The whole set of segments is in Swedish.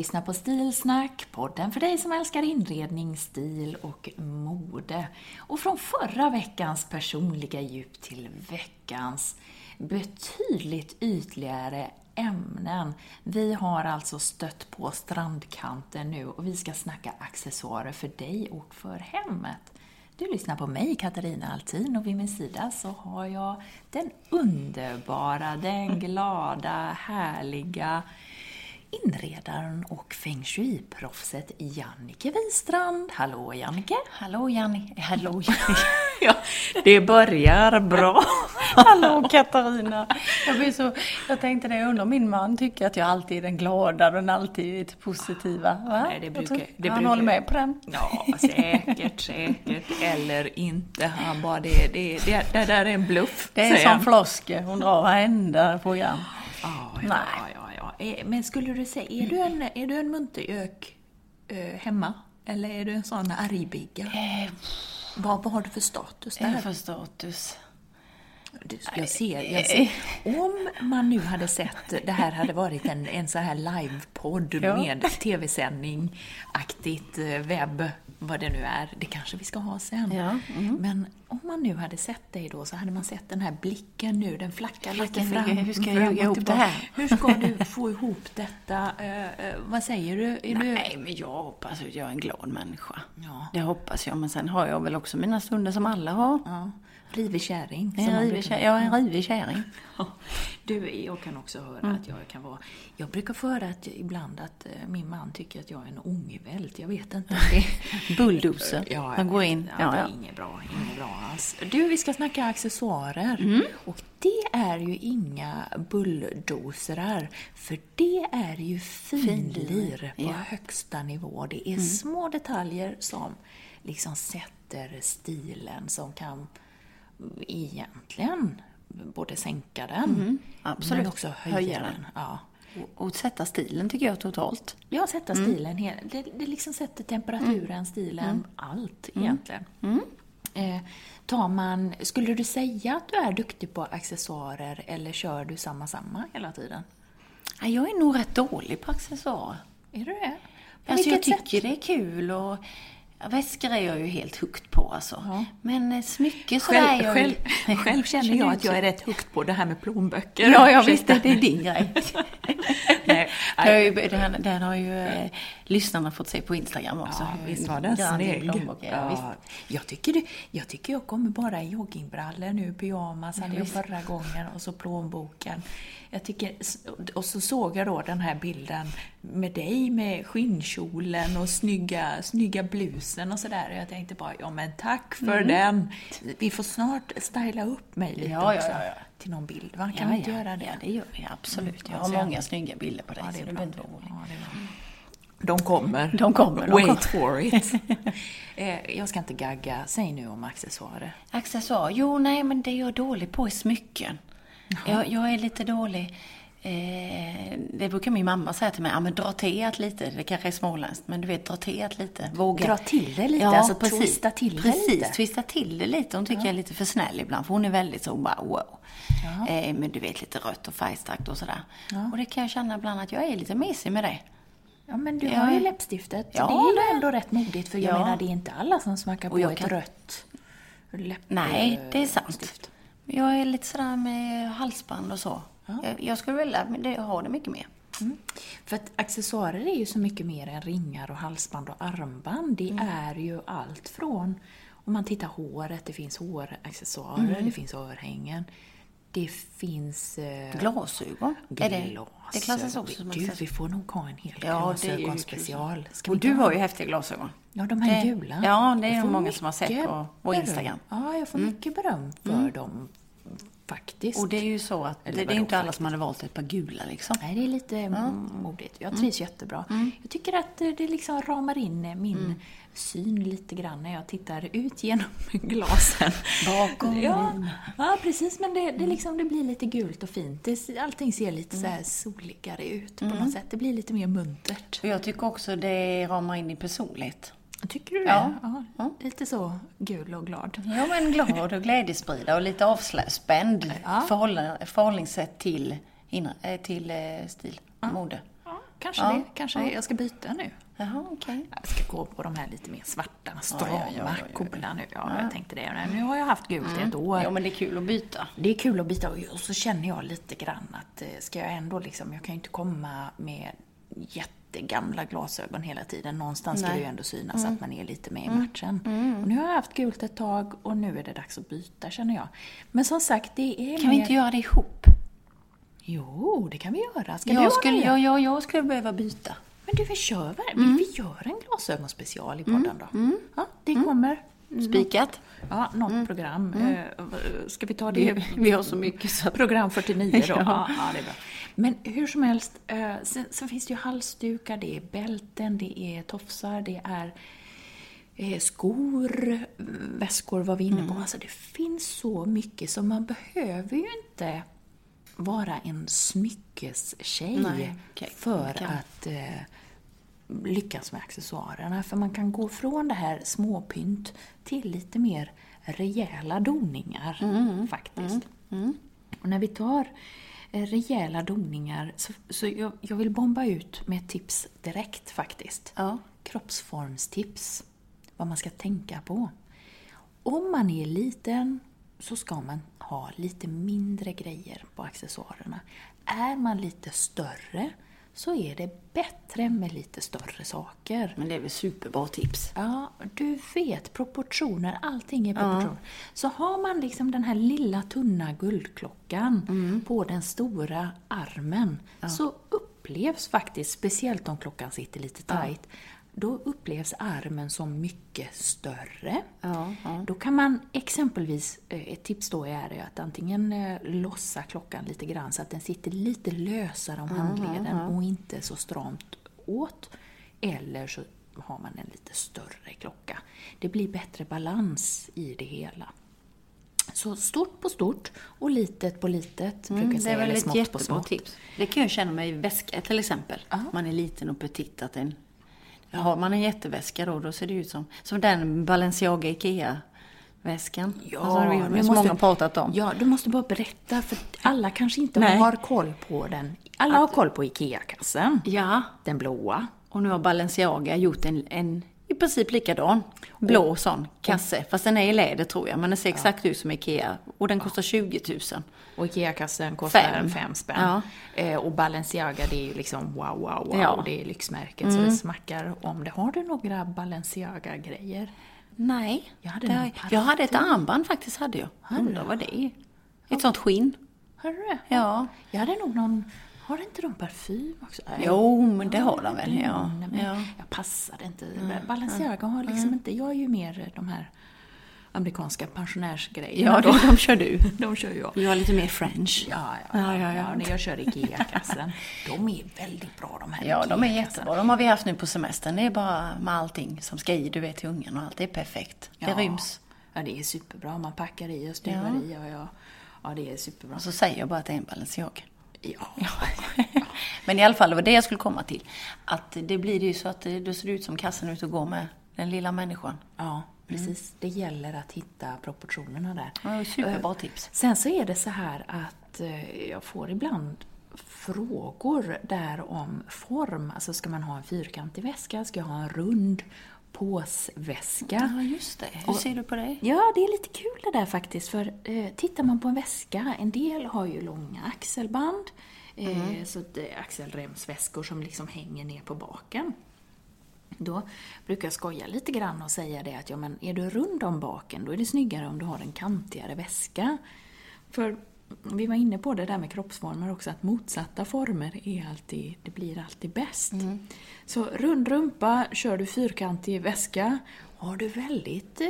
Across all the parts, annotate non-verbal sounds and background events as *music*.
Lyssnar på Stilsnack, podden för dig som älskar inredning, stil och mode. Och från förra veckans personliga djup till veckans betydligt ytligare ämnen. Vi har alltså stött på strandkanten nu och vi ska snacka accessoarer för dig och för hemmet. Du lyssnar på mig, Katarina Altin, och vid min sida så har jag den underbara, den glada, härliga inredaren och feng shui-proffset Jannike Wistrand. Hallå Jannike! Hallå Jannike! Hallå Jannike! *laughs* Ja, det börjar bra. *laughs* Hallå Katarina! Jag, blir så, jag tänkte det, jag undrar min man tycker att jag alltid är den glada och den alltid är positiva. Va? Nej, det brukar, det han brukar, håller med på den? Ja, säkert, säkert. Eller inte. Han bara, det, det, det, det där är en bluff, Det är som han. Floske, hon drar varenda program. Ja, ja, Nej. ja, ja. Eh, Men skulle du säga, är du en, är du en muntergök eh, hemma? Eller är du en sån argbigga? Eh, Vad, vad har du för status Vad där? för status? Du, jag ser, jag ser. Om man nu hade sett, det här hade varit en, en så här livepodd Ja. med tv-sändning-aktigt, eh, webb, vad det nu är. Det kanske vi ska ha sen. Ja, mhm. Men om man nu hade sett dig då så hade man sett den här blicken nu, den flackar lite fram. hur ska jag och ihop det här? Hur ska du *laughs* få ihop detta? Eh, eh, vad säger du? Är du... Nej, men jag hoppas att jag är en glad människa. Ja. Det hoppas jag, men sen har jag väl också mina stunder som alla har. Ja, rivig kärring. En rivig brukar- kär, jag är en rivig kärring. Ja. Du, jag kan också höra att jag kan vara... Jag brukar få höra att ibland att eh, min man tycker att jag är en ångvält. Jag vet inte *laughs* Bulldozer. Ja, Man går in. Ja, Ja, ja. inget bra, inget bra alls. Du, vi ska snacka accessoarer. Mm. Och det är ju inga bulldozrar, för det är ju finlir på ja. högsta nivå. Det är små detaljer som liksom sätter stilen, som kan egentligen både sänka den, absolut. men också höja, Höja den. den. Ja. Och, och sätta stilen tycker jag totalt. Ja, sätta stilen. he- Det, det liksom sätter temperaturen, stilen, allt egentligen. Eh, tar man, skulle du säga att du är duktig på accessoarer eller kör du samma samma hela tiden? Ja, jag är nog rätt dålig på accessoarer. Är du det? På Alltså jag tycker det är kul och väskor är jag ju helt hooked på alltså. Men eh, smycken sådär Själv, är jag själv, ju- *laughs* själv känner jag att jag är rätt högt på det här med plånböcker. Ja, jag visste det är din grej. *laughs* Nej, den, den har ju eh, lyssnarna fått se på Instagram också. Ja, visst var den snygg. Ja, jag, tycker det, jag tycker jag kommer bara i joggingbrallor nu, pyjamas hade jag förra gången och så plånboken. Jag tycker, och så såg jag då den här bilden med dig med skinnkjolen och snygga, snygga blusen och sådär. Jag tänkte bara, ja men tack för den. Vi får snart styla upp mig lite Ja, också. ja, ja. Till någon bild, va? Kan Ja, vi inte göra det? Ja, det gör vi absolut. Jag har jag- många snygga bilder på dig, Ja, så det du behöver inte vara orolig. Ja, det är bra. De kommer. De kommer, de Wait kommer. for it. *laughs* Eh, jag ska inte gagga. Säg nu om accessoarer. Accessoar? Jo, nej, men det är jag dålig på är smycken. Jag, jag är lite dålig. Eh, det brukar min mamma säga till mig, ja men dra teet lite, det kanske är småländskt, men du vet dra teet lite, våga. Dra till det lite, alltså twista till det precis, lite. twista till det lite. Hon tycker jag är lite för snäll ibland, för hon är väldigt så bara wow. Eh, men du vet lite rött och färgstarkt och sådär. Och det kan jag känna ibland att jag är lite mesig med det. Ja, men du Ja. har ju läppstiftet. Ja, det är ju ändå rätt modigt, för jag Ja. menar, det är inte alla som smakar på ett kan- rött läpp... Nej, det är sant. stift. Jag är lite sådär med halsband och så. Jag, jag skulle vilja ha det mycket mer. För att accessoarer är ju så mycket mer än ringar och halsband och armband. Det Mm. är ju allt från, om man tittar håret, det finns håraccessoarer, Mm. det finns örhängen, det finns... Eh, Glasögon. Är det, glasögon. det klassas också som Du, vi får nog ha en hel Ja, glasögonspecial. Och du har ju häftiga glasögon. Ja, de här Det- gula. ja, det är får många som har sett på beröm. Instagram. Ja, jag får mycket beröm för dem faktiskt. Och det är ju så att det, det är inte alla som hade valt ett par gula liksom. Nej, det är lite mm. modigt. Jag trivs jättebra. Jag tycker att det liksom ramar in eh, min syn lite grann när jag tittar ut genom *laughs* glasen. Bakom ja, ja, precis. Men det, det, liksom, det blir lite gult och fint. Det, allting ser lite så här soligare ut på något sätt. Det blir lite mer muntert. Och jag tycker också det ramar in i personlighet. Tycker du Ja. det? Ja. Lite så gul och glad. Ja, men glad och glädjespridare och lite avspänd Ja. förhåll- förhållningssätt till, eh, till eh, stil, mode. Ja, kanske Ja. det. Kanske jag ska byta nu. Jaha, okej. Jag ska gå på de här lite mer svarta, strama, ja, ja, ja, ja. coola nu. Ja, jag tänkte det. Nu har jag haft gult i ett år. Ja, men det är kul att byta. Det är kul att byta och så känner jag lite grann att eh, ska jag ändå liksom, jag kan ju inte komma med jättegamla glasögon hela tiden. Någonstans ska Nej. det ju ändå synas att man är lite med i matchen. Och nu har jag haft gult ett tag och nu är det dags att byta känner jag. Men som sagt, det är Kan mer... vi inte göra det ihop? Jo, det kan vi göra. Ska Jag skulle, det? ja, ja, jag skulle behöva byta. Men du, vi kör, väl- vi, vi gör en glasögonspecial i podden då. Ja, det kommer. Spikat? Ja, något program. Eh, ska vi ta det? Vi har så mycket så. Program 49 då. *laughs* Ja. ja. Ja, det är bra. Men hur som helst, eh, sen, sen finns det ju halsdukar, det är bälten, det är tofsar, det är eh, skor, väskor var vi inne på. Alltså det finns så mycket så man behöver ju inte vara en smyckestjej Nej, okej. för Okej. att eh, lyckas med accessoarerna. För man kan gå från det här småpynt till lite mer rejäla doningar Mm, faktiskt. Och när vi tar rejäla doningar så, så jag, jag vill bomba ut med ett tips direkt faktiskt. Ja. Kroppsformstips. Vad man ska tänka på. Om man är liten så ska man ha lite mindre grejer på accessoarerna. Är man lite större så är det bättre med lite större saker. Men det är väl superbra tips. Ja, du vet proportioner. Allting är proportioner. Så har man liksom den här lilla tunna guldklockan på den stora armen så upplevs faktiskt, speciellt om klockan sitter lite tajt, då upplevs armen som mycket större. Ja, Då kan man exempelvis, eh, ett tips då är det att antingen eh, lossa klockan lite grann så att den sitter lite lösare om handleden och inte så stramt åt. Eller så har man en lite större klocka. Det blir bättre balans i det hela. Så stort på stort och litet på litet, brukar Mm, Det säga. är väl ett jättebra tips. Det kan jag känna med i väska till exempel. Man är liten och petit. Att en, har man en jätteväska då, då ser det ut som, som den Balenciaga Ikea-väskan. alltså, det har så många pratat om. Ja, du måste bara berätta, för alla kanske inte Nej. har koll på den. Alla har koll på IKEA-kassen. Ja, Den blåa. och nu har Balenciaga gjort en, en i princip likadan blå sån kasse. Fast den är i läder tror jag, men den ser exakt ut som Ikea. Och den kostar 20 000. Och IKEA-kassen kostar Fem. fem, spänn. Ja. Eh, och Balenciaga, det är ju liksom wow, wow, wow. Ja. Mm. Det är lyxmärket, så det smackar om det. Har du några Balenciaga-grejer? Nej, Jag hade har- jag hade ett armband faktiskt. hade jag. Undrar vad det är. Ett sånt skinn. Det? Ja. Jag hade nog någon... Har inte de parfym också? Nej. Jo, men det har de väl. Ja. Mm, men ja. Jag passade inte. Balenciaga har liksom inte... Jag är ju mer de här amerikanska pensionärsgrejerna. Ja, de, de kör du. *laughs* de kör jag. Jag är lite mer French. Ja, ja, Ja, ja, ja. När jag kör IKEA-kassen. De är väldigt bra de här Ja, de är jättebra. De har vi haft nu på semestern. Det är bara med allting som ska i, du vet, till ungen och allt. Det är perfekt. Det Ja. ryms. Ja, det är superbra. Man packar i och stuvar i. Och ja, ja, det är superbra. Och så säger jag bara att det är en Balenciaga. Ja. *laughs* Men i alla fall, det var det jag skulle komma till. Att det blir ju så att det ser ut som kassen ut och går med den lilla människan. Ja, precis. Det gäller att hitta proportionerna där. Ja, superbra tips. Sen så är det så här att eh, jag får ibland frågor där om form. Alltså ska man ha en fyrkantig väska? Ska jag ha en rund påsväska? Ja, just det. Hur ser du på det? Ja, det är lite kul det där faktiskt. För eh, tittar man på en väska, en del har ju långa axelband. Eh, så att, eh, axelremsväskor som liksom hänger ner på baken. Då brukar jag skoja lite grann och säga det att ja, men är du rund om baken, då är det snyggare om du har en kantigare väska. För vi var inne på det där med kroppsformer också, att motsatta former är alltid, det blir alltid bäst. Så rund rumpa, kör du fyrkantig väska, har du väldigt eh,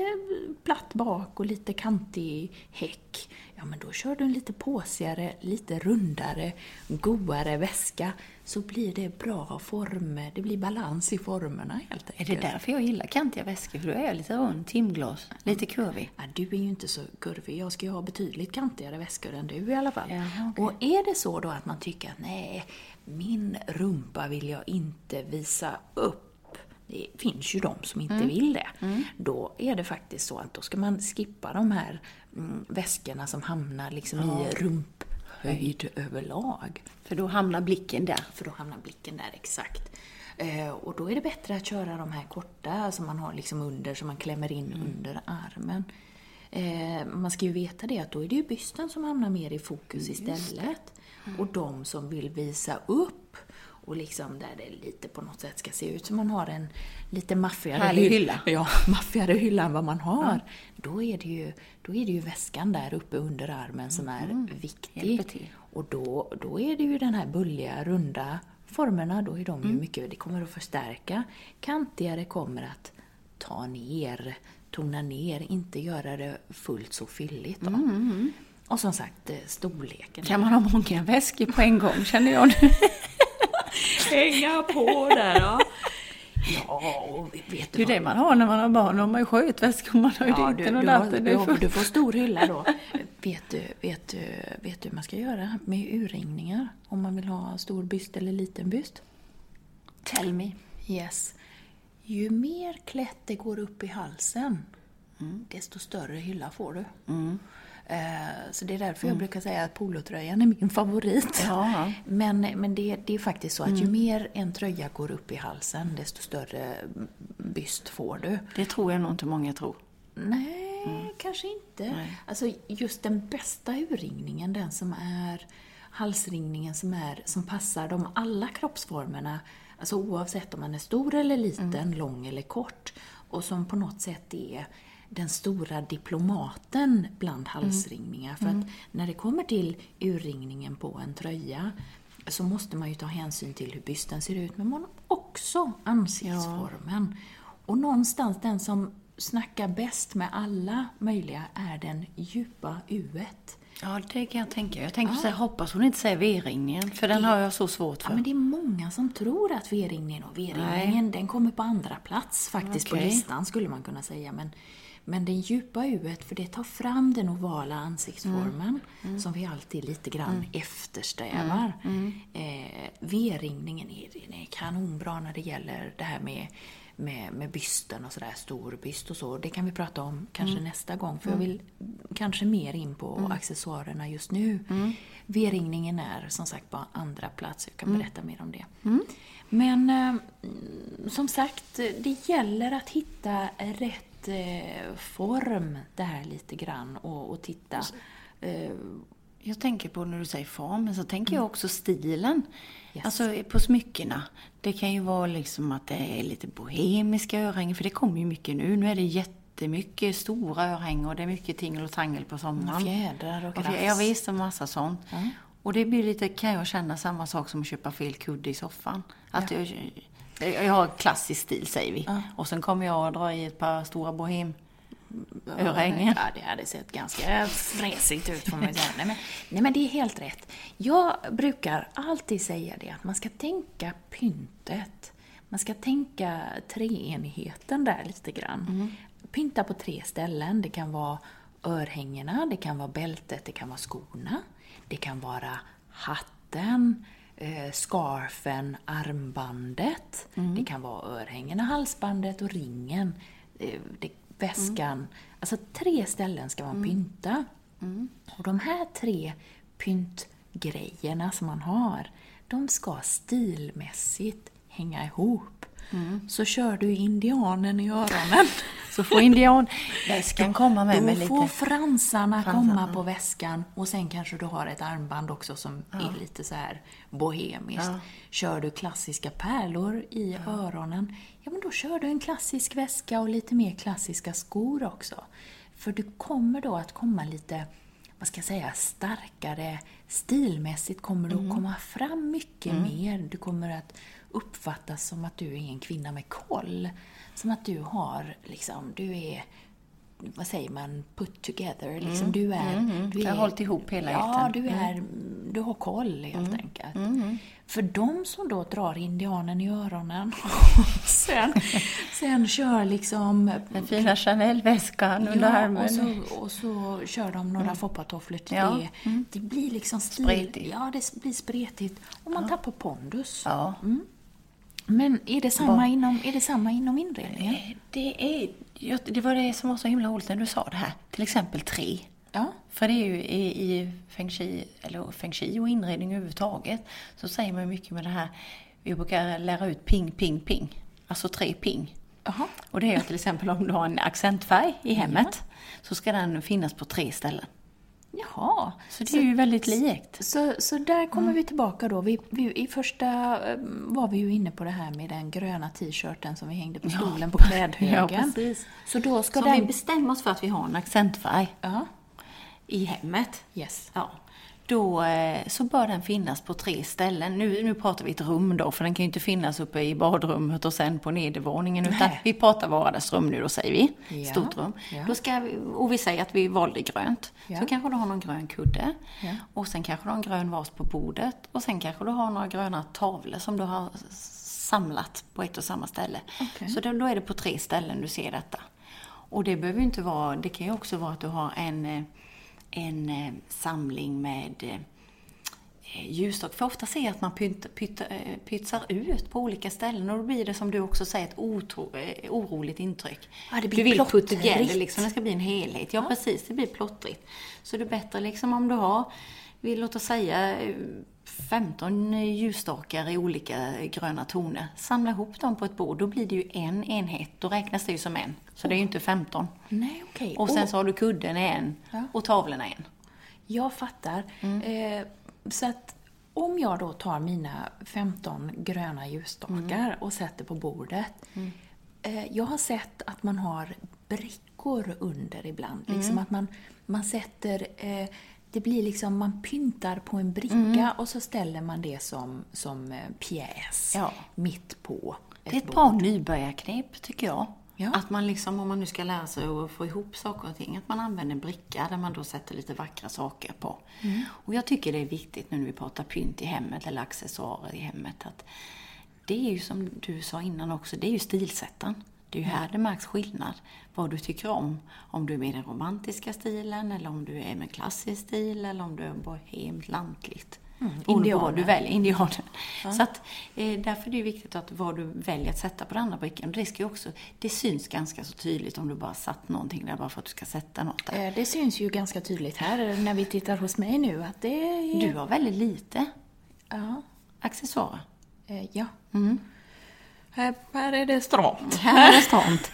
platt bak och lite kantig häck, ja men då kör du en lite påsigare, lite rundare, godare väska, så blir det bra former, det blir balans i formerna helt Är enkelt. det därför jag gillar kantiga väskor? För då är jag lite rund, timglas, lite kurvig. Ja, du är ju inte så kurvig. Jag ska ju ha betydligt kantigare väskor än du i alla fall. Jaha, okej. Och är det så då att man tycker att nej, min rumpa vill jag inte visa upp. Det finns ju de som inte vill det. Då är det faktiskt så att då ska man skippa de här mm, väskorna som hamnar liksom i rumphöjd överlag. För då hamnar blicken där. För då hamnar blicken där, exakt. Eh, och då är det bättre att köra de här korta som man har liksom under, som man klämmer in under armen. Eh, man ska ju veta det att då är det ju bysten som hamnar mer i fokus istället. Och de som vill visa upp och liksom där det lite på något sätt ska se ut som man har en lite maffigare Härlig hyll- hylla. *laughs* Ja, maffigare hylla än vad man har. Då, är det ju, då är det ju väskan där uppe under armen som är viktig. Hjälper till. Och då, då är det ju den här bulliga, runda formerna, då är de Mm. ju mycket, det kommer att förstärka. Kantigare kommer att ta ner, tona ner, inte göra det fullt så fylligt. Då. Och som sagt, eh, storleken. Mm, Kan man ha många väskor på en gång, känner jag nu. *laughs* hänga på där, ja. Ja, och vet Det du är vad? det man har när man har barn. Då har man ju skötväskor, man har ju Ja, du, ditten och du, datten. du, Det fullt. du får stor hylla då. vet, du, vet, du, vet du hur man ska göra med urringningar? Om man vill ha stor byst eller liten byst? Tell me. Yes. Ju mer klätt det går upp i halsen, Mm. desto större hylla får du. Eh, Så det är därför jag brukar säga att polotröjan är min favorit. Mm. Ja. Men, men det, det är faktiskt så att ju mer en tröja går upp i halsen, desto större byst får du. Det tror jag nog inte många tror. Nej, kanske inte. Alltså just den bästa urringningen, den som är halsringningen som, är, som passar de alla kroppsformerna, alltså oavsett om man är stor eller liten, lång eller kort, och som på något sätt är den stora diplomaten bland halsringningar. För att när det kommer till urringningen på en tröja så måste man ju ta hänsyn till hur bysten ser ut, men man också ansiktsformen. Och någonstans den som snackar bäst med alla möjliga är den djupa uet. Ja, det kan jag tänka. Jag tänkte säga, hoppas hon inte säger V-ringen, för den har jag så svårt Ja, för. men det är många som tror att V-ringningen och V-ringningen den kommer på andra plats faktiskt på Okej. listan skulle man kunna säga. Men, men den djupa uet, för det tar fram den ovala ansiktsformen som vi alltid lite grann eftersträvar. Eh, V-ringningen är, är kanonbra när det gäller det här med med, med bysten och sådär, stor byst och så. Det kan vi prata om kanske nästa gång, för jag vill kanske mer in på accessoarerna just nu. V-ringningen är som sagt på andra plats, jag kan berätta mer om det. Men eh, som sagt, det gäller att hitta rätt eh, form där lite grann och, och titta. Eh, Jag tänker på när du säger form, men så tänker jag också stilen. Yes. Alltså på smyckena. Det kan ju vara liksom att det är lite bohemiska örhängen, för det kommer ju mycket nu. Nu är det jättemycket stora örhängen och det är mycket tingel och tangel på sommaren. fjädrar och krafs. Ja visst, och massa sånt. Och det blir lite, kan jag känna, samma sak som att köpa fel kudde i soffan. Att jag, jag har klassisk stil säger vi. Och sen kommer jag att dra i ett par stora bohem örhängen. Ja, det hade sett ganska fräsigt ut ju säga. Nej men, nej men det är helt rätt. Jag brukar alltid säga det att man ska tänka pyntet. Man ska tänka treenigheten där lite grann. Pynta på tre ställen. Det kan vara örhängena, det kan vara bältet, det kan vara skorna. Det kan vara hatten, eh, scarfen, armbandet. Det kan vara örhängena, halsbandet och ringen. Eh, det, väskan. Alltså tre ställen ska man pynta. Och de här tre pyntgrejerna som man har, de ska stilmässigt hänga ihop. Så kör du indianen i öronen. *laughs* Så får indianväskan *laughs* komma med Då får lite... fransarna, Fransarna. komma på väskan och sen kanske du har ett armband också som är lite så här bohemiskt. Kör du klassiska pärlor i öronen, ja men då kör du en klassisk väska och lite mer klassiska skor också. För du kommer då att komma lite, vad ska jag säga, starkare stilmässigt kommer du att komma fram mycket mer. Du kommer att uppfattas som att du är en kvinna med koll. Som att du har, liksom, du är vad säger man, put together. Liksom, du är... Du Du har är hållit ihop hela Ja, du, är, du har koll helt enkelt. För de som då drar indianen i öronen och *laughs* sen, sen kör liksom... Den fina Chanel-väskan under Ja, armen. och så, och så kör de några foppatofflor till Ja. det. Det blir liksom stil. Spretigt. Ja, det blir spretigt. Och man tappar pondus. Ja. Men är det samma, inom, är det samma inom inredningen? Eh, Det, är, ja, det var det som var så himla roligt när du sa det här. Till exempel tre. Ja. För det är ju i, i feng, shui, eller feng shui och inredning överhuvudtaget så säger man mycket med det här, vi brukar lära ut ping, ping, ping. Alltså tre ping. Jaha. Och det är till exempel om du har en accentfärg i hemmet så ska den finnas på tre ställen. Jaha. Så det är ju väldigt likt. Så, så där kommer Mm. vi tillbaka då. Vi, vi, I första eh, var vi ju inne på det här med den gröna t-shirten som vi hängde på stolen på *laughs* klädhögen. Ja, precis. Så då ska Så den... vi bestämmer oss för att vi har en accentfärg Ja, i hemmet. yes. Ja, då eh, så bör den finnas på tre ställen. Nu, nu pratar vi ett rum då, för den kan ju inte finnas uppe i badrummet och sen på nedervåningen. Utan Nej. vi pratar vardagsrum nu då, säger vi. Ja, Stort rum. ja. Då ska vi, och vi säger att vi valde grönt. Ja. Så kanske du har någon grön kudde. Och sen kanske du har en grön vas på bordet. Och sen kanske du har några gröna tavlor som du har samlat på ett och samma ställe. Okej. Så då, då är det på tre ställen du ser detta. Och det behöver ju inte vara, det kan ju också vara att du har en, eh, en eh, samling med eh, eh, ljusstock. För ofta ser jag att man pynt, pyt, pytsar ut på olika ställen och då blir det som du också säger ett otro, oroligt intryck. Ja, det blir du vill plottrigt. together, liksom, det ska bli en helhet. Ja, precis, det blir plottrigt. Så det är bättre liksom om du har, vi låt oss säga 15 ljusstakar i olika gröna toner. Samla ihop dem på ett bord, då blir det ju en enhet. Då räknas det ju som en. Så det är ju inte 15. Nej, okej. Och sen så har du kudden i en Ja. och tavlorna i en. Jag fattar. Mm. Eh, så att om jag då tar mina 15 gröna ljusstakar Mm. och sätter på bordet. Eh, jag har sett att man har brickor under ibland. Mm. Liksom att man, man sätter... Eh, det blir liksom, man pyntar på en bricka Mm. och så ställer man det som, som eh, pjäs Ja. mitt på Det är ett bord. bra nybörjarknep tycker jag. Ja. Att man liksom, om man nu ska lära sig att få ihop saker och ting, att man använder en bricka där man då sätter lite vackra saker på. Och jag tycker det är viktigt nu när vi pratar pynt i hemmet eller accessoarer i hemmet, att det är ju som du sa innan också, det är ju stilsättaren. Det är ju här det märks skillnad, vad du tycker om. Om du är med den romantiska stilen, eller om du är med klassisk stil, eller om du är bohemt lantligt. Vad indianer. du väljer, indianer. Så att, eh, därför är det viktigt att vad du väljer att sätta på den andra brickan, det ska också, det syns ganska så tydligt om du bara satt någonting där bara för att du ska sätta något där. Eh, Det syns ju ganska tydligt här när vi tittar hos mig nu att det är... Du har väldigt lite Ja. accessoarer. Eh, ja. Mm. Här, här är det stramt. Här är det stramt.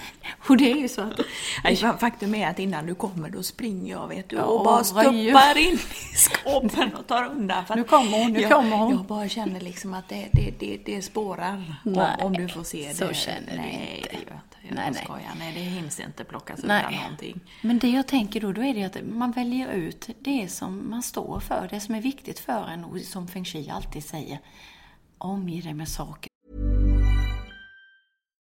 Och det är ju så att Nej, fa- Faktum är att innan du kommer då springer jag vet du Ja, och bara stuppar in i skåpen och tar undan. Nu kommer hon, nu jag, kommer hon. Jag bara känner liksom att det, det, det, det spårar om, Nej, om du får se det. så känner du nej, inte. det gör jag inte. Nej, nej, nej. skojar. Nej, det hinns inte plockas Nej. undan någonting. Men det jag tänker då, då är det att man väljer ut det som man står för, det som är viktigt för en och som Feng Shui alltid säger, omge dig med saker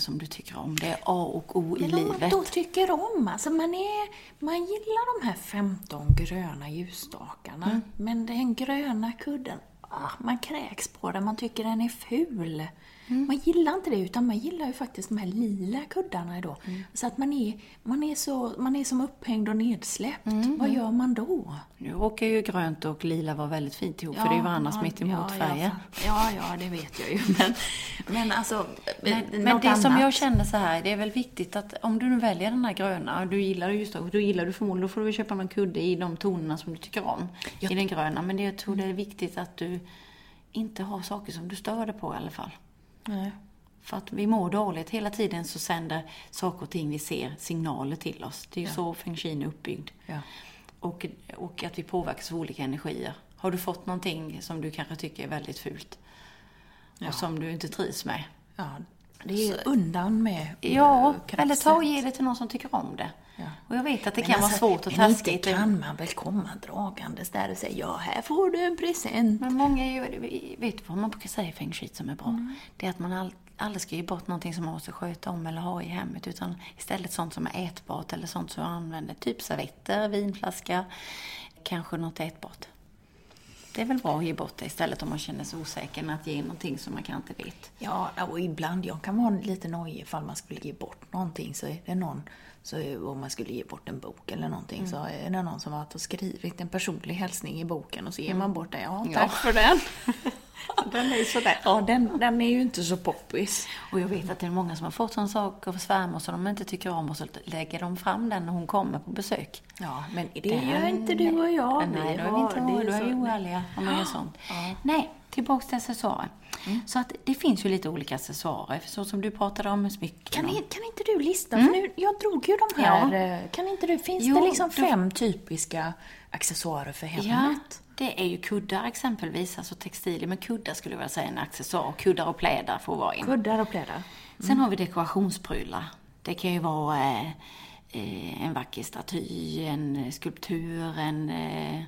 Som du tycker om. Det är A och O i Men livet. då tycker om, alltså man, är, man gillar de här 15 gröna ljusstakarna, Mm. men den gröna kudden, ah, man kräks på den, man tycker den är ful. Mm. Man gillar inte det, utan man gillar ju faktiskt de här lila kuddarna då. Mm. Så att man är, man, är så, man är som upphängd och nedsläppt. Mm. Vad gör man då? Nu råkar ju grönt och lila vara väldigt fint ihop, för det är ju varandras ja, mitt emot ja, färger. Ja, ja, det vet jag ju. *laughs* Men, men alltså, Men, men det som annat. jag känner så här, det är väl viktigt att om du nu väljer den här gröna, och du gillar ju just och då gillar du förmodligen, då får du väl köpa någon kudde i de tonerna som du tycker om, i den gröna. Men det, jag tror det är viktigt att du inte har saker som du stör dig på i alla fall. Nej. För att vi mår dåligt. Hela tiden så sänder saker och ting vi ser signaler till oss. Det är ju Ja. så feng shui är uppbyggd. Ja. Och, och att vi påverkas av olika energier. Har du fått någonting som du kanske tycker är väldigt fult och som du inte trivs med? Ja, det är undan med Ja, eh, krafset. eller ta och ge det till någon som tycker om det. Ja. Och jag vet att det Men kan alltså, vara svårt och Men taskigt. inte kan man väl komma dragandes där och säga ja, här får du en present. Men många är ju, vet du vad man brukar säga i feng shui som är bra? Mm. Det är att man all, aldrig ska ge bort någonting som man måste sköta om eller ha i hemmet, utan istället sånt som är ätbart eller sånt som jag använder. Typ servetter, vinflaska, kanske något ätbart. Det är väl bra att ge bort det istället om man känner sig osäker att ge någonting som man kanske inte vet. Ja, och ibland, jag kan vara lite nojig ifall man skulle ge bort någonting så är det någon, så om man skulle ge bort en bok eller någonting Mm. så är det någon som har skrivit en personlig hälsning i boken och så ger man bort den. Ja, Ja. tack för den. *laughs* den är ju sådär. Ja, den, den är ju inte så poppis. Och jag vet att det är många som har fått en sak av svärmor som de inte tycker om och så lägger de fram den när hon kommer på besök. Ja, men det Den- gör inte du och jag. Nej, då är vi inte det då är vi oärliga om man gör sånt. Nej, tillbaks till accessoarer. Mm. Så att det finns ju lite olika accessoarer, så som du pratade om smycken. Kan, och- kan inte du lista? För nu, jag drog ju de här. Mm. Ja. eh, Kan inte du, finns Jo, det liksom fem typiska accessoarer för hemmet? Ja, det är ju kuddar exempelvis, alltså textilier. Men kuddar skulle jag vilja säga är en accessoar. Kuddar och plädar får vara en. Kuddar och plädar. Sen har vi dekorationsprylar. Det kan ju vara eh, eh, en vacker staty, en skulptur, en eh,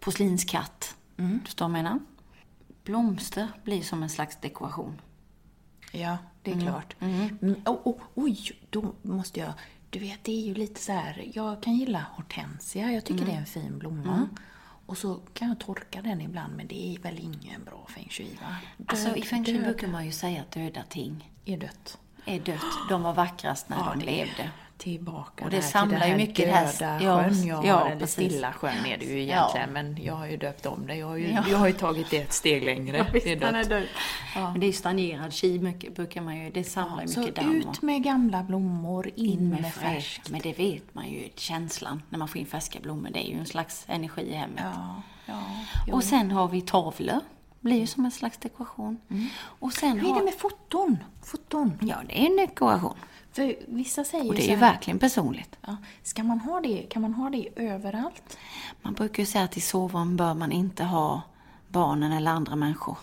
porslinskatt. Mm. Du förstår vad jag menar? Blomster blir som en slags dekoration. Ja, det är klart. Mm. Oh, oh, oj, då måste jag... Du vet, det är ju lite så här... Jag kan gilla hortensia. Jag tycker det är en fin blomma. Och så kan jag torka den ibland, men det är väl ingen bra feng shui, va? Alltså Död- i feng shui brukar man ju säga att döda ting är dött. är dött. De var vackrast när Ja, de levde. Tillbaka Och det där till samlar den ju här mycket döda Ja, sjön jag ja, har, eller precis. stilla sjön är det ju Ja. egentligen, men jag har ju döpt om det. Jag har ju, Ja. jag har ju tagit det ett steg längre. *laughs* det är dött. död. Men det är ju stagnerad chi mycket, brukar man ju, det samlar Så mycket damm. ut med gamla blommor, in, in med med färskt. Men det vet man ju, känslan när man får in färska blommor. Det är ju en slags energi i hemmet. Ja, ja. Och sen har vi tavlor. Blir ju som en slags dekoration. Och sen Mm. Hur är det med foton? Foton? Ja, det är en dekoration. För vissa säger Och det är ju verkligen personligt. Ja, ska man ha det? Kan man ha det överallt? Man brukar ju säga att i sovrum bör man inte ha barnen eller andra människor.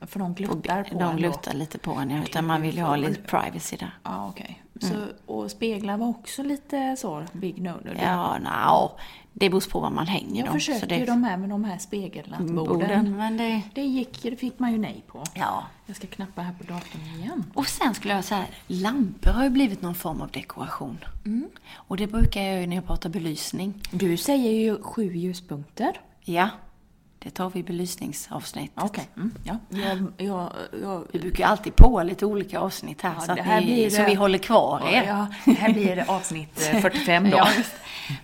För de gluttar på De gluttar lite på en, ja, utan man vill ju ha lite privacy där. Ja, okej. Så, Och speglar var också lite så, big no. Ja, no, det beror på var man hänger Jag dem. försökte det, ju de här med de här spegelnattborden. borden, men det... Det gick det fick man ju nej på. Ja. Jag ska knappa här på datorn igen. Och sen skulle jag säga, lampor har ju blivit någon form av dekoration. Och det brukar jag ju när jag pratar belysning. Du säger ju sju ljuspunkter. Ja, det tar vi i belysningsavsnittet. Okej. Mm, ja. Jag, jag, jag, Vi brukar alltid på lite olika avsnitt här, Ja, så, det här ni, blir så det- vi håller kvar er. ja, det här blir avsnitt eh, *laughs* 45 då. Ja.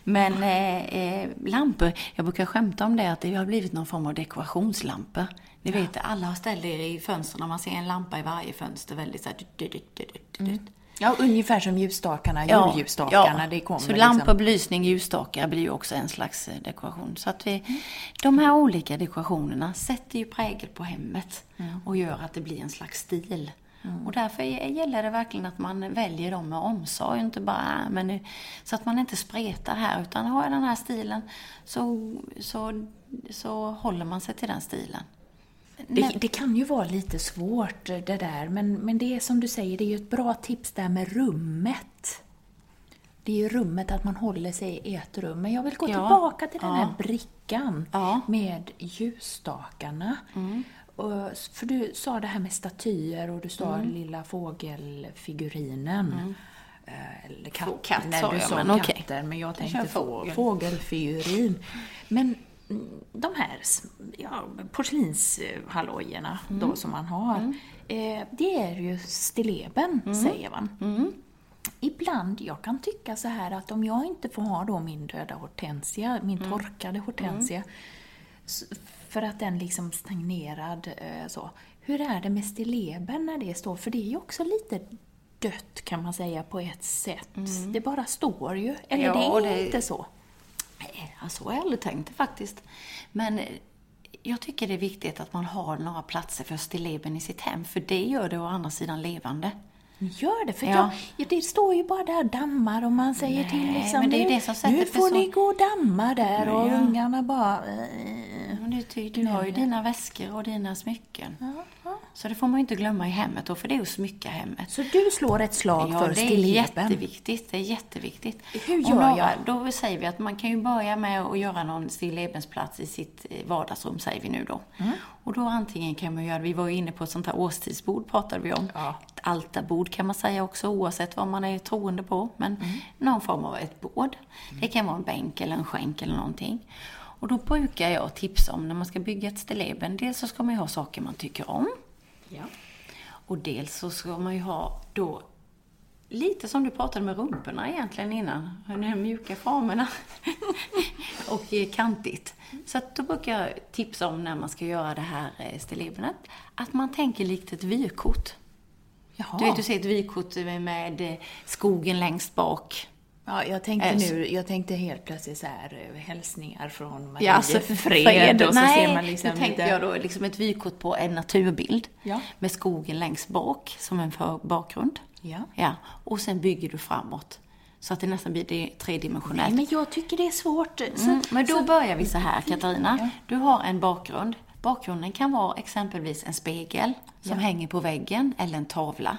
Men eh, eh, lampor, jag brukar skämta om det att det har blivit någon form av dekorationslampor. Ni vet, alla ställt er i fönstren, man ser en lampa i varje fönster väldigt så här... dut, Ja, ungefär som ljusstakarna, julljusstakarna. Det kommer så liksom. lampor, belysning, ljusstakar blir ju också en slags eh, dekoration. Så att vi, de här olika dekorationerna sätter ju prägel på hemmet och gör att det blir en slags stil. Och därför gäller det verkligen att man väljer dem med omsorg, inte bara "Ah, men, nu-" så att man inte spretar här, utan har jag den här stilen så, så, så håller man sig till den stilen. Det, det kan ju vara lite svårt eh, det där, men, men det är som du säger, det är ju ett bra tips där med rummet. Det är ju rummet, att man håller sig i ett rum. Men jag vill gå Ja. tillbaka till den Ja. här brickan Ja. Mm. med ljusstakarna. Och, för du sa det här med statyer och du sa Mm. lilla fågelfigurinen. Eh, Eller katt, katt Nej, sa du jag, sa men okej. katter, men jag Jag tänkte fågel. fågelfigurin. Men mm, de här ja, porslinshallojerna Mm. då som man har, eh, det är ju stilleben, Mm. säger man. Ibland, jag kan tycka så här att om jag inte får ha då min döda hortensia, min Mm. torkade hortensia, s- för att den liksom stagnerad eh, så. Hur är det med stilleben när det står? För det är ju också lite dött kan man säga på ett sätt. Det bara står ju. Eller Mm. Ja, det är det- inte så. Nej, så har jag aldrig tänkt det faktiskt. Men eh, jag tycker det är viktigt att man har några platser för stilleben i sitt hem, för det gör det å andra sidan levande. Gör det, för Ja. jag, ja, det står ju bara där dammar och man säger Nej, till liksom, men det är det som sätter nu får så- ni gå och damma där och Ja. ungarna bara... eh, Men du, du har ju dina väskor och dina smycken. ja, ja. Så det får man ju inte glömma i hemmet då, för det är att smycka hemmet. Så du slår ett slag Ja, för det är jätteviktigt. Det är jätteviktigt. Hur Och gör några, jag? Då säger vi att man kan ju börja med att göra någon stillebensplats i sitt eh, vardagsrum, säger vi nu då. Mm. Och då antingen kan man göra, vi var ju inne på ett sånt här årstidsbord pratade vi om. Ja. Ett altarbord kan man säga också, oavsett vad man är troende på. Men Mm. någon form av ett bord. Det kan vara en bänk eller en skänk eller någonting. Och då brukar jag tipsa om när man ska bygga ett stilleben, dels så ska man ju ha saker man tycker om. Ja. Och dels så ska man ju ha då lite som du pratade med rumporna egentligen innan. De här mjuka formerna. *laughs* och eh, kantigt. Så att då brukar jag tipsa om när man ska göra det här eh, stillebenet, att man tänker likt ett vykort. Jaha. Du vet, du ser ett vykort med eh, skogen längst bak. Ja, jag tänkte Äh, så- nu, jag tänkte helt plötsligt så här eh, hälsningar från Marie Ja, alltså, Fred och så Nej, ser man liksom nu tänker lite- jag då liksom ett vykort på en naturbild. Ja. Med skogen längst bak som en bakgrund. Ja. ja. Och sen bygger du framåt. Så att det nästan blir tredimensionellt. Nej, men jag tycker det är svårt. Så, Mm, men då så, börjar vi så här, Katarina. Du har en bakgrund. Bakgrunden kan vara exempelvis en spegel som hänger på väggen eller en tavla.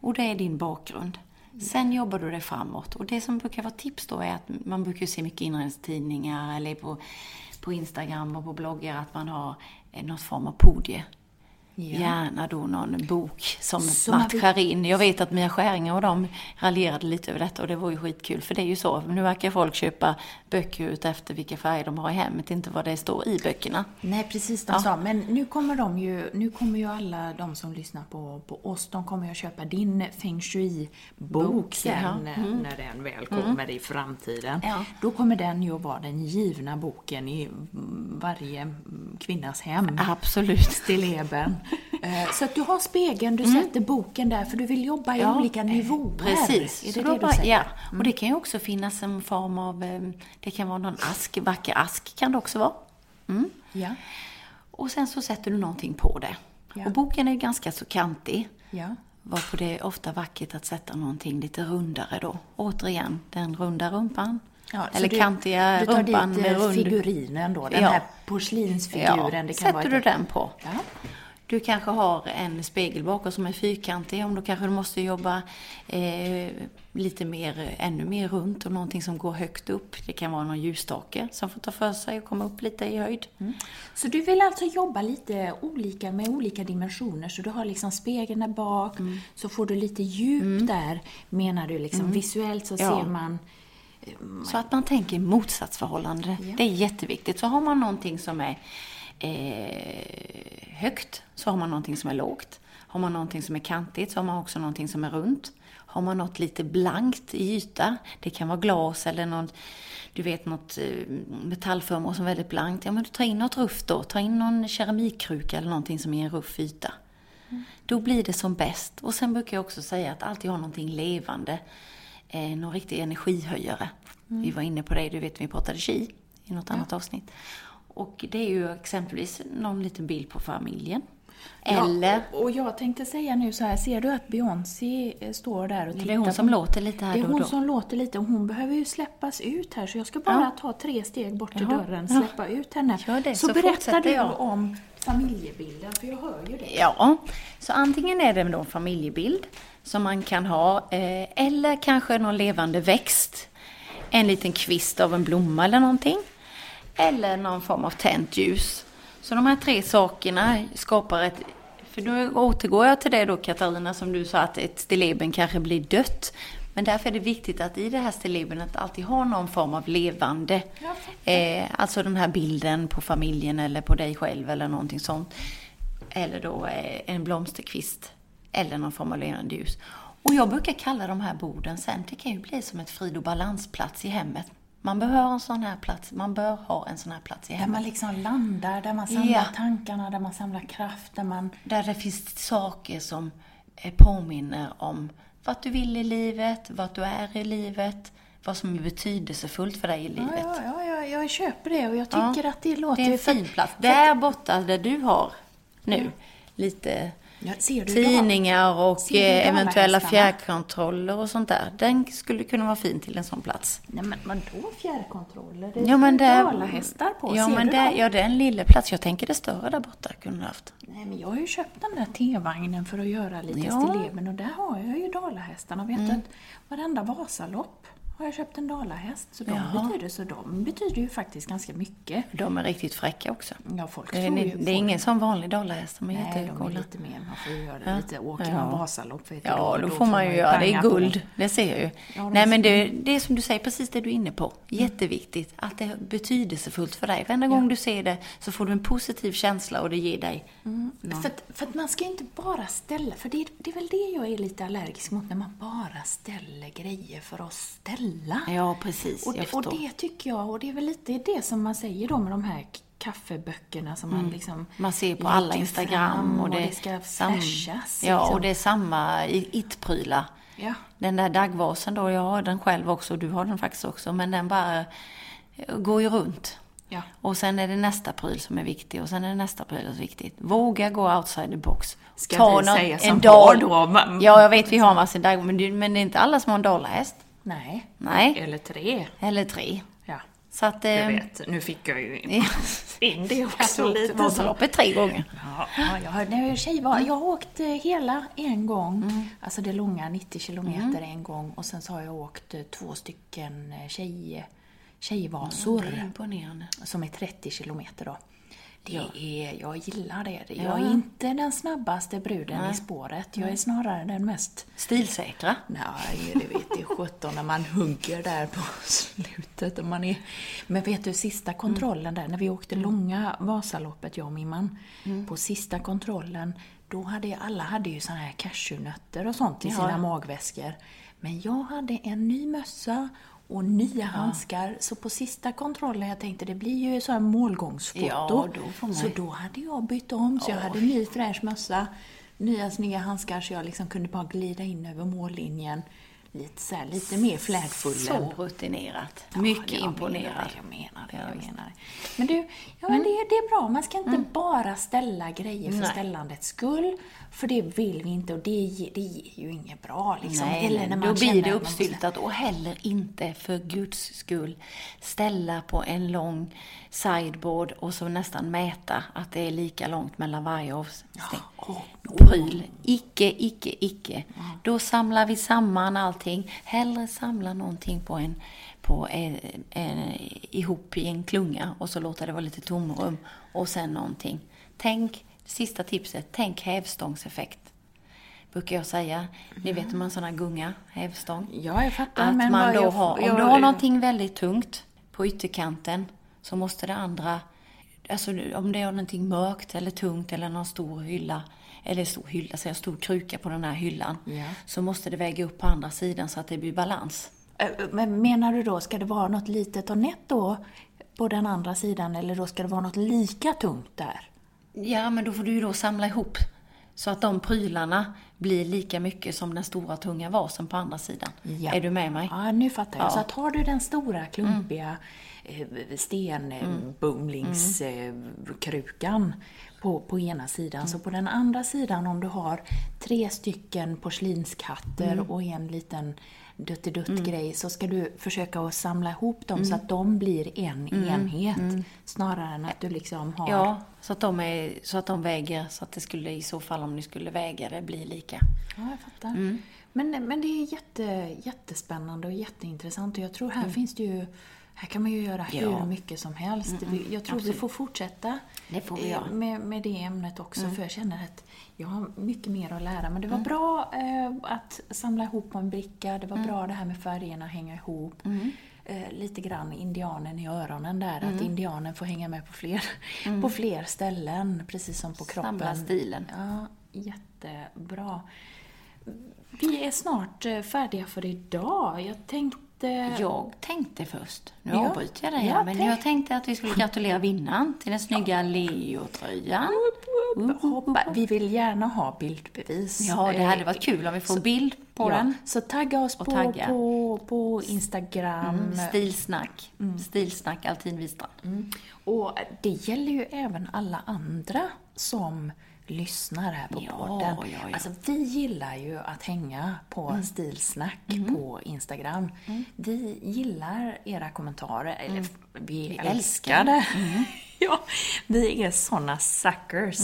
Och det är din bakgrund. Sen jobbar du dig framåt. Och det som brukar vara tips då är att man brukar se mycket inredningstidningar eller på, på Instagram och på bloggar att man har någon något form av podie. Ja. Gärna då någon bok som man matchar in. Jag vet att Mia Skäringer och de raljerade lite över detta och det var ju skitkul. För det är ju så, nu verkar folk köpa böcker ut efter vilka färger de har i hemmet, inte vad det står i böckerna. Nej, precis de Ja. sa. Men nu kommer de ju, nu kommer ju alla de som lyssnar på, på oss, de kommer ju att köpa din feng shui-bok Bok, sen ja. när- när den väl kommer i framtiden. Ja. Då kommer den ju att vara den givna boken i mm, varje mm, kvinnas hem. Absolut. Stilleben. Eh, Så att du har spegeln, du sätter boken där för du vill jobba i Ja, olika nivåer. Precis. Är det det du bara, säger? ja. Och det kan ju också finnas en form av, eh, det kan vara någon ask, vacker ask kan det också vara. Mm. ja. Och sen så sätter du någonting på det. Ja. Och boken är ganska så kantig. Ja. Varpå det är ofta vackert att sätta någonting lite rundare då. Återigen, den runda rumpan. Ja, Eller du, kantiga du tar rumpan dit med eh, rund... figurinen då, den Ja. här porslinsfiguren. det kan sätter vara du den på. Ja. Du kanske har en spegel bakom som är fyrkantig. Om då kanske du måste jobba eh, lite mer, ännu mer runt och någonting som går högt upp. Det kan vara någon ljusstake som får ta för sig och komma upp lite i höjd. Så du vill alltså jobba lite olika med olika dimensioner, så du har liksom spegeln där bak, Mm. så får du lite djup där, menar du liksom. Visuellt så Mm. Ja. ser man... Så att man tänker motsatsförhållande. Ja. Det är jätteviktigt. Så har man någonting som är eh, högt, så har man någonting som är lågt. Har man någonting som är kantigt, så har man också någonting som är runt. Har man något lite blankt i yta, det kan vara glas eller något, du vet något eh, metallföremål som är väldigt blankt. Ja, men du tar in något rufft då. Ta in någon keramikkruka eller någonting som är en ruff yta. Då blir det som bäst. Och sen brukar jag också säga att alltid ha någonting levande. Eh, någon riktig energihöjare. Vi var inne på det, du vet vi pratade chi i något annat avsnitt. Och det är ju exempelvis någon liten bild på familjen. Eller, Ja, och jag tänkte säga nu så här, ser du att Beyoncé eh, står där och tittar det är hon på- som låter lite här Det är hon då. som låter lite och hon behöver ju släppas ut här så jag ska bara ta tre steg bort till Jaha, dörren, ja. släppa ut henne. Det, så, så berättar du jag. om familjebilden, för jag hör ju det. Ja, så antingen är det då en familjebild som man kan ha, eh, eller kanske någon levande växt. En liten kvist av en blomma eller någonting. Eller någon form av tänt ljus. Så de här tre sakerna skapar ett... För nu återgår jag till det då Katarina, som du sa att ett stilleben kanske blir dött. Men därför är det viktigt att i det här stilleben att alltid ha någon form av levande. Eh, alltså den här bilden på familjen eller på dig själv eller någonting sånt. Eller då eh, en blomsterkvist. Eller någon form av levande ljus. Och jag brukar kalla de här borden sen, det kan ju bli som ett frid och balansplats i hemmet. Man behöver en sån här plats, man bör ha en sån här plats i Där hemmet. man liksom landar, där man samlar Ja. tankarna, där man samlar kraft, där man... Där det finns saker som påminner om vad du vill i livet, vad du är i livet, vad som är betydelsefullt för dig i Ja, livet. ja, ja, ja, jag köper det och jag Ja, tycker att det låter... Det är en fin plats. Där borta där du har nu lite Ja, du, tidningar och du eh, eventuella fjärrkontroller och sånt där. Den skulle kunna vara fin till en sån plats. Nej men vadå fjärrkontroller? Det Ja, men är där, dalahästar på, ja, ser men du dem? ja, det är en lille plats. Jag tänker det större där borta kunde du haft. Nej, men jag har ju köpt den där T-vagnen för att göra lite Ja. Mm. stilleben och där har jag ju dalahästarna. Vet du att varenda Vasalopp har jag köpt en dalahäst. Så de Jaha. betyder, så de betyder ju faktiskt ganska mycket. De är riktigt fräcka också. Ja, folk Det är, tror ju... det är ingen som vanlig dalahäst. De är Nej, de är lite mer. Man får ju göra Ja. lite, åker Ja. man Vasalopp vet Ja, då, får man ju göra det. är panga på. guld. Det ser jag ju. Ja, Nej, men det, det är som du säger, precis det du är inne på. Jätteviktigt. Att det är betydelsefullt för dig. Varenda gång du ser det så får du en positiv känsla och det ger dig För, att, för att man ska ju inte bara ställa, för det, det är väl det jag är lite allergisk mot, när man bara ställer grejer för att ställa. Ja, precis. Och det, och det tycker jag, och det är väl lite det som man säger då med de här kaffeböckerna som man liksom Mm. Man ser på alla Instagram fram och det, ska flashas. Ja, liksom. och det är samma it-prylar. Ja. Den där daggvasen då, jag har den själv också, och du har den faktiskt också, men den bara eh, går ju runt. Ja. Och sen är det nästa pryl som är viktig och sen är det nästa pryl som är viktigt. Våga gå outside the box. Ska Ta vi någon- säga som en dal. då, men- Ja, jag vet vi har massor dag, men det, men det är inte alla som har en dalahäst. Nej. Nej. Eller tre. Eller tre. Ja. Så att... Jag Eh, vet, nu fick jag ju Ja. *laughs* in det också. Vasaloppet tre gånger. Ja, ja, jag har, när jag tjej var, jag har åkt eh, hela en gång, alltså det långa 90 kilometer en gång och sen så har jag åkt eh, två stycken eh, tjej, tjejvasor imponerande. som är 30 kilometer då. Det är, jag gillar det. Jag Ja. är inte den snabbaste bruden i spåret. Jag är snarare den mest Stilsäkra. Nej, det vet det sjutton när man hugger där på slutet. Och man är... Men vet du, sista kontrollen där, när vi åkte långa Vasaloppet, jag och min man, på sista kontrollen, då hade alla hade ju såna här cashewnötter och sånt i Ja. sina magväskor. Men jag hade en ny mössa och nya handskar, så på sista kontrollen, jag tänkte det blir ju så här målgångsfoto. Ja, då Så då hade jag bytt om, så jag hade ny fräsch mössa, nya snygga handskar så jag liksom kunde bara glida in över mållinjen. Lite, så här, lite mer flärdfull. Så rutinerat. Ja, Mycket jag imponerad. Menar det, jag menar det. Ja, Jag menar det. Men du, ja, men det, det är bra. Man ska inte bara ställa grejer för Nej. ställandets skull. För det vill vi inte och det det ger ju inget bra. Liksom. Nej, Eller när man då blir det uppstyltat och heller inte för guds skull ställa på en lång sideboard och så nästan mäta att det är lika långt mellan varje avstäng. Pryl. Icke, icke, icke. Då samlar vi samman allting. Hellre samla någonting på en, på en, en, ihop i en klunga och så låta det vara lite tomrum och sen någonting. Tänk, sista tipset, tänk hävstångseffekt. Brukar jag säga. Ni vet om man här gunga, hävstång. Ja, jag fattar. Att men man då jag- har, om jag- du har någonting väldigt tungt på ytterkanten så måste det andra, alltså om det är någonting mörkt eller tungt eller någon stor hylla, eller stor hylla, så jag stor kruka på den här hyllan, Ja. så måste det väga upp på andra sidan så att det blir balans. Äh, Men menar du då, ska det vara något litet och nätt då på den andra sidan eller då ska det vara något lika tungt där? Ja, men då får du ju då samla ihop så att de prylarna blir lika mycket som den stora tunga vasen på andra sidan. Ja. Är du med mig? Ja, nu fattar jag. Ja. Så att har du den stora klumpiga eh, stenbumlingskrukan på, på ena sidan, så på den andra sidan om du har tre stycken porslinskatter och en liten duttidutt-grej så ska du försöka att samla ihop dem så att de blir en enhet. Snarare än att du liksom har... Ja, så att, de är, så att de väger, så att det skulle i så fall om ni skulle väga det bli lika. Ja, jag fattar. Men, men det är jätte, jättespännande och jätteintressant. Och jag tror här finns det ju här kan man ju göra hur Ja. mycket som helst. Vi- jag tror vi får fortsätta Det får vi eh, med, med det ämnet också för jag känner att jag har mycket mer att lära. Men det var bra eh, att samla ihop en bricka. Det var bra det här med färgerna hänga ihop. Eh, lite grann indianen i öronen där. Att indianen får hänga med på fler, på fler ställen. Precis som på kroppen. Samla stilen. Ja, jättebra. Vi är snart eh, färdiga för idag. Jag tänkte... Jag tänkte först, nu Ja. avbryter jag dig Ja, men tänk. jag tänkte att vi skulle gratulera vinnaren till den snygga Leo-tröjan. Hoppa. Vi vill gärna ha bildbevis. Ja, det hade varit kul om vi får bild på ja, den. Så tagga oss på, tagga. på, på Instagram. Mm, stilsnack. Stilsnack Altin Wistrand. Mm. Och det gäller ju även alla andra som lyssnar här på Ja, podden. ja, ja. Alltså, vi gillar ju att hänga på Stilsnack på Instagram. Vi gillar era kommentarer, eller vi, älskar älskar. det. *laughs* ja, vi är såna suckers.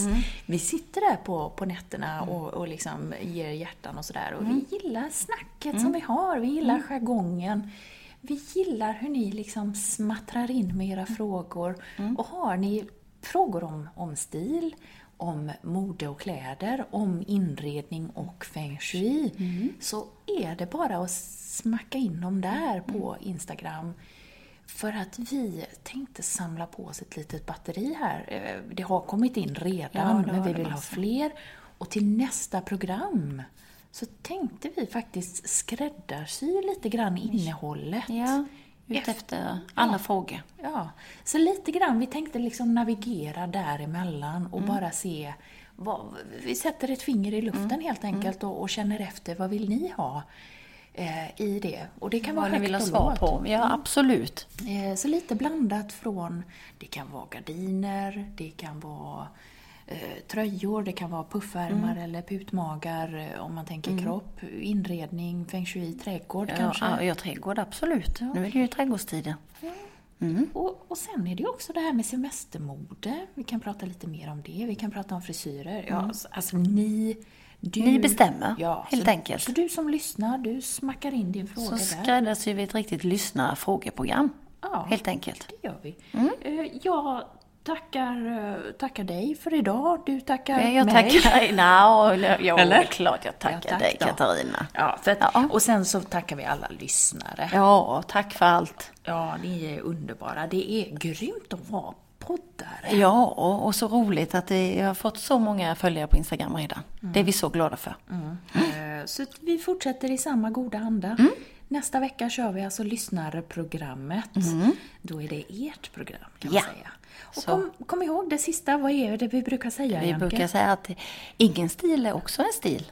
Vi sitter där på, på nätterna och, och liksom ger hjärtan och sådär. Och vi gillar snacket som vi har, vi gillar jargongen. Vi gillar hur ni liksom smattrar in med era frågor. Och har ni frågor om, om stil, om mode och kläder, om inredning och feng shui, så är det bara att smacka in dem där på Instagram. För att vi tänkte samla på oss ett litet batteri här. Eh, Det har kommit in redan, Ja, men vi vill ha fler. Och till nästa program så tänkte vi faktiskt skräddarsy lite grann innehållet. Ja, ut efter alla frågor. Ja, så lite grann, vi tänkte liksom navigera däremellan och bara se vad, vi sätter ett finger i luften helt enkelt och, och känner efter vad vill ni ha eh, i det. Och det kan vara Vad ni högt vill ha svar på. Ja, absolut. Eh, Så lite blandat från, det kan vara gardiner, det kan vara tröjor, det kan vara puffärmar Mm. eller putmagar eh, om man tänker kropp, inredning, feng shui, trädgård Ja, kanske. ja, ja, trädgård, absolut. Nu är det ju trädgårdstider. Och, och sen är det ju också det här med semestermode. Vi kan prata lite mer om det. Vi kan prata om frisyrer. Ja, alltså, alltså ni... Du, Ni bestämmer, ja, helt så, enkelt. Så du som lyssnar, du smackar in din fråga Så där. skräddarsyr vi ett riktigt lyssnarfrågeprogram. Ja. Helt enkelt. Det gör vi. Mm. Eh, Jag tackar, eh, tackar dig för idag. Du tackar Ja, jag mig. tackar... No, jo, Eller? klart jag tackar Ja, tack dig, då. Katarina. Ja, att, Ja. Och sen så tackar vi alla lyssnare. Ja, tack för allt. Ja, ni är underbara. Det är grymt att vara poddare. Ja, och, och så roligt att det, jag har fått så många följare på Instagram redan. Det är vi så glada för. Eh, Så att vi fortsätter i samma goda anda. Mm. Nästa vecka kör vi alltså lyssnarprogrammet. Då är det ert program kan man Ja. säga. Och kom, kom ihåg det sista, vad är det vi brukar säga Vi Janke? brukar säga att ingen stil är också en stil.